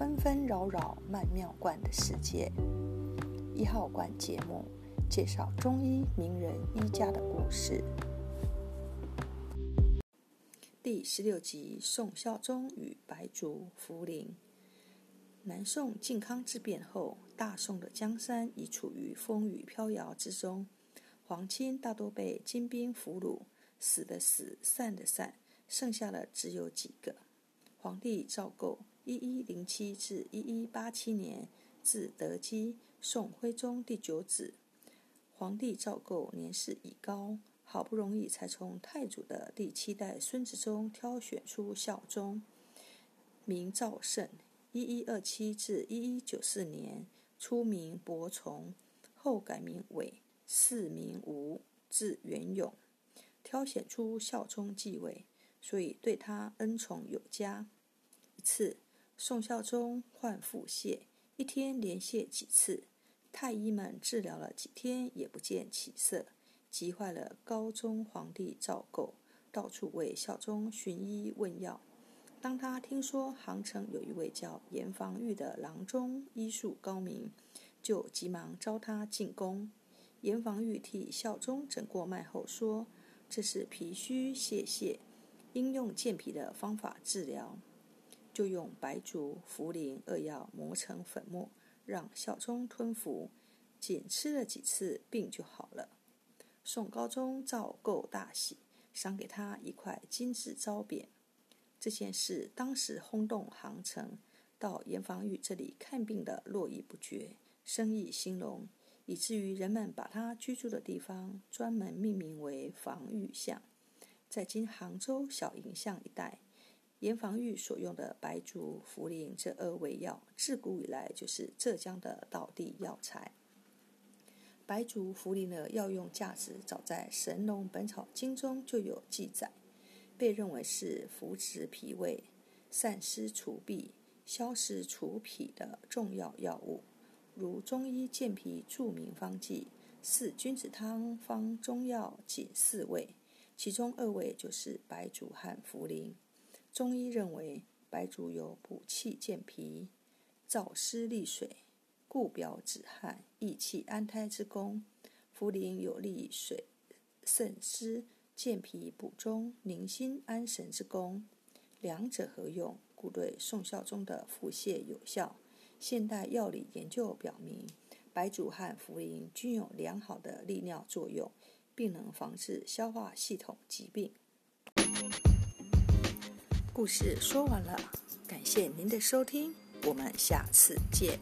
纷纷扰扰曼妙观的世界。一号馆节目介绍中医名人医家的故事。第十六集：宋孝宗与白族茯苓。南宋靖康之变后，大宋的江山已处于风雨飘摇之中，皇亲大多被金兵俘虏，死的死，散的散，剩下的只有几个。皇帝赵构（一一零七至一一八七年）字德基，宋徽宗第九子。皇帝赵构年事已高，好不容易才从太祖的第七代孙子中挑选出孝宗，名赵胜（一一二七至一一九四年），初名伯从，后改名韦，谥名吴，字元永。挑选出孝宗继位。所以对他恩宠有加。一次，宋孝宗患腹泻，一天连泻几次，太医们治疗了几天也不见起色，急坏了高宗皇帝赵构，到处为孝宗寻医问药。当他听说杭城有一位叫严防御的郎中医术高明，就急忙招他进宫。严防御替孝宗诊过脉后说：“这是脾虚泄泻。”应用健脾的方法治疗，就用白术、茯苓二药磨成粉末，让孝宗吞服，仅吃了几次，病就好了。宋高宗赵构大喜，赏给他一块金质招匾。这件事当时轰动杭城，到严防御这里看病的络绎不绝，生意兴隆，以至于人们把他居住的地方专门命名为防御巷。在今杭州小营巷一带，严防御所用的白术、茯苓这二味药，自古以来就是浙江的道地药材。白术、茯苓的药用价值，早在《神农本草经》中就有记载，被认为是扶持脾胃、散湿除痹、消食除痞的重要药物。如中医健脾著名方剂四君子汤方中药仅四味。其中二味就是白术和茯苓。中医认为，白术有补气健脾、燥湿利水、固表止汗、益气安胎之功；茯苓有利水渗湿、健脾补中、宁心安神之功。两者合用，故对宋孝宗的腹泻有效。现代药理研究表明，白术和茯苓均有良好的利尿作用。并能防治消化系统疾病。故事说完了，感谢您的收听，我们下次见。